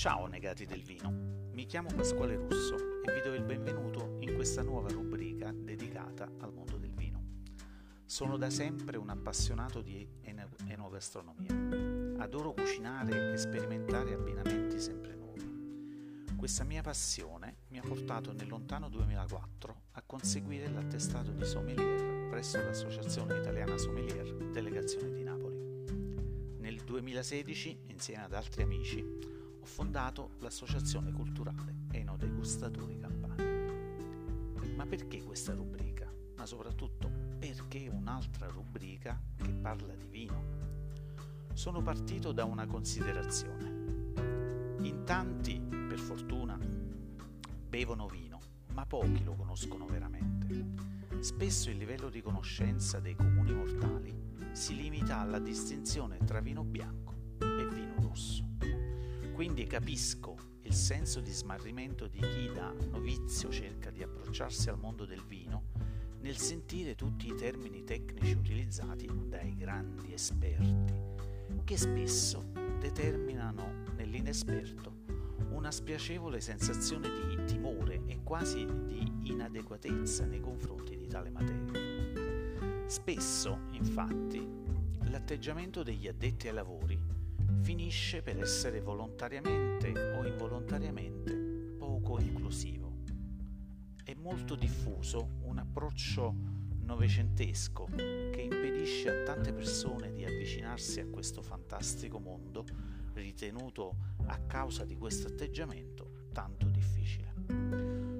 Ciao negati del vino, mi chiamo Pasquale Russo e vi do il benvenuto in questa nuova rubrica dedicata al mondo del vino. Sono da sempre un appassionato di enogastronomia. Adoro cucinare e sperimentare abbinamenti sempre nuovi. Questa mia passione mi ha portato nel lontano 2004 a conseguire l'attestato di sommelier presso l'Associazione Italiana Sommelier Delegazione di Napoli. Nel 2016, insieme ad altri amici, fondato l'associazione culturale Eno Degustatori Campani. Ma perché questa rubrica? Ma soprattutto perché un'altra rubrica che parla di vino? Sono partito da una considerazione. In tanti, per fortuna, bevono vino, ma pochi lo conoscono veramente. Spesso il livello di conoscenza dei comuni mortali si limita alla distinzione tra vino bianco e vino rosso. Quindi capisco il senso di smarrimento di chi da novizio cerca di approcciarsi al mondo del vino nel sentire tutti i termini tecnici utilizzati dai grandi esperti, che spesso determinano nell'inesperto una spiacevole sensazione di timore e quasi di inadeguatezza nei confronti di tale materia. Spesso, infatti, l'atteggiamento degli addetti ai lavori finisce per essere volontariamente o involontariamente poco inclusivo. È molto diffuso un approccio novecentesco che impedisce a tante persone di avvicinarsi a questo fantastico mondo ritenuto a causa di questo atteggiamento tanto difficile.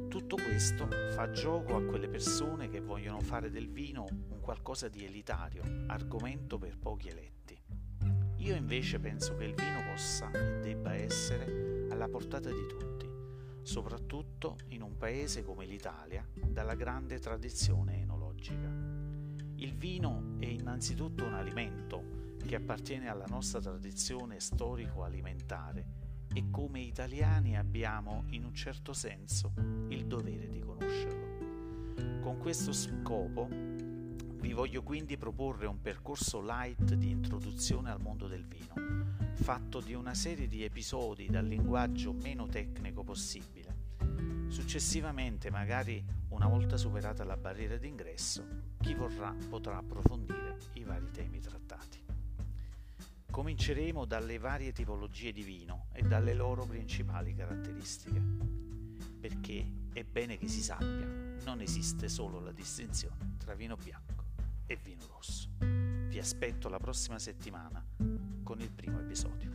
Tutto questo fa gioco a quelle persone che vogliono fare del vino un qualcosa di elitario, argomento per pochi eletti. Io invece penso che il vino possa e debba essere alla portata di tutti, soprattutto in un paese come l'Italia, dalla grande tradizione enologica. Il vino è innanzitutto un alimento che appartiene alla nostra tradizione storico-alimentare e come italiani abbiamo in un certo senso il dovere di conoscerlo. Con questo scopo vi voglio quindi proporre un percorso light di introduzione al mondo del vino, fatto di una serie di episodi dal linguaggio meno tecnico possibile. Successivamente, magari una volta superata la barriera d'ingresso, chi vorrà potrà approfondire i vari temi trattati. Cominceremo dalle varie tipologie di vino e dalle loro principali caratteristiche, perché è bene che si sappia, non esiste solo la distinzione tra vino bianco e vino rosso. Vi aspetto la prossima settimana con il primo episodio.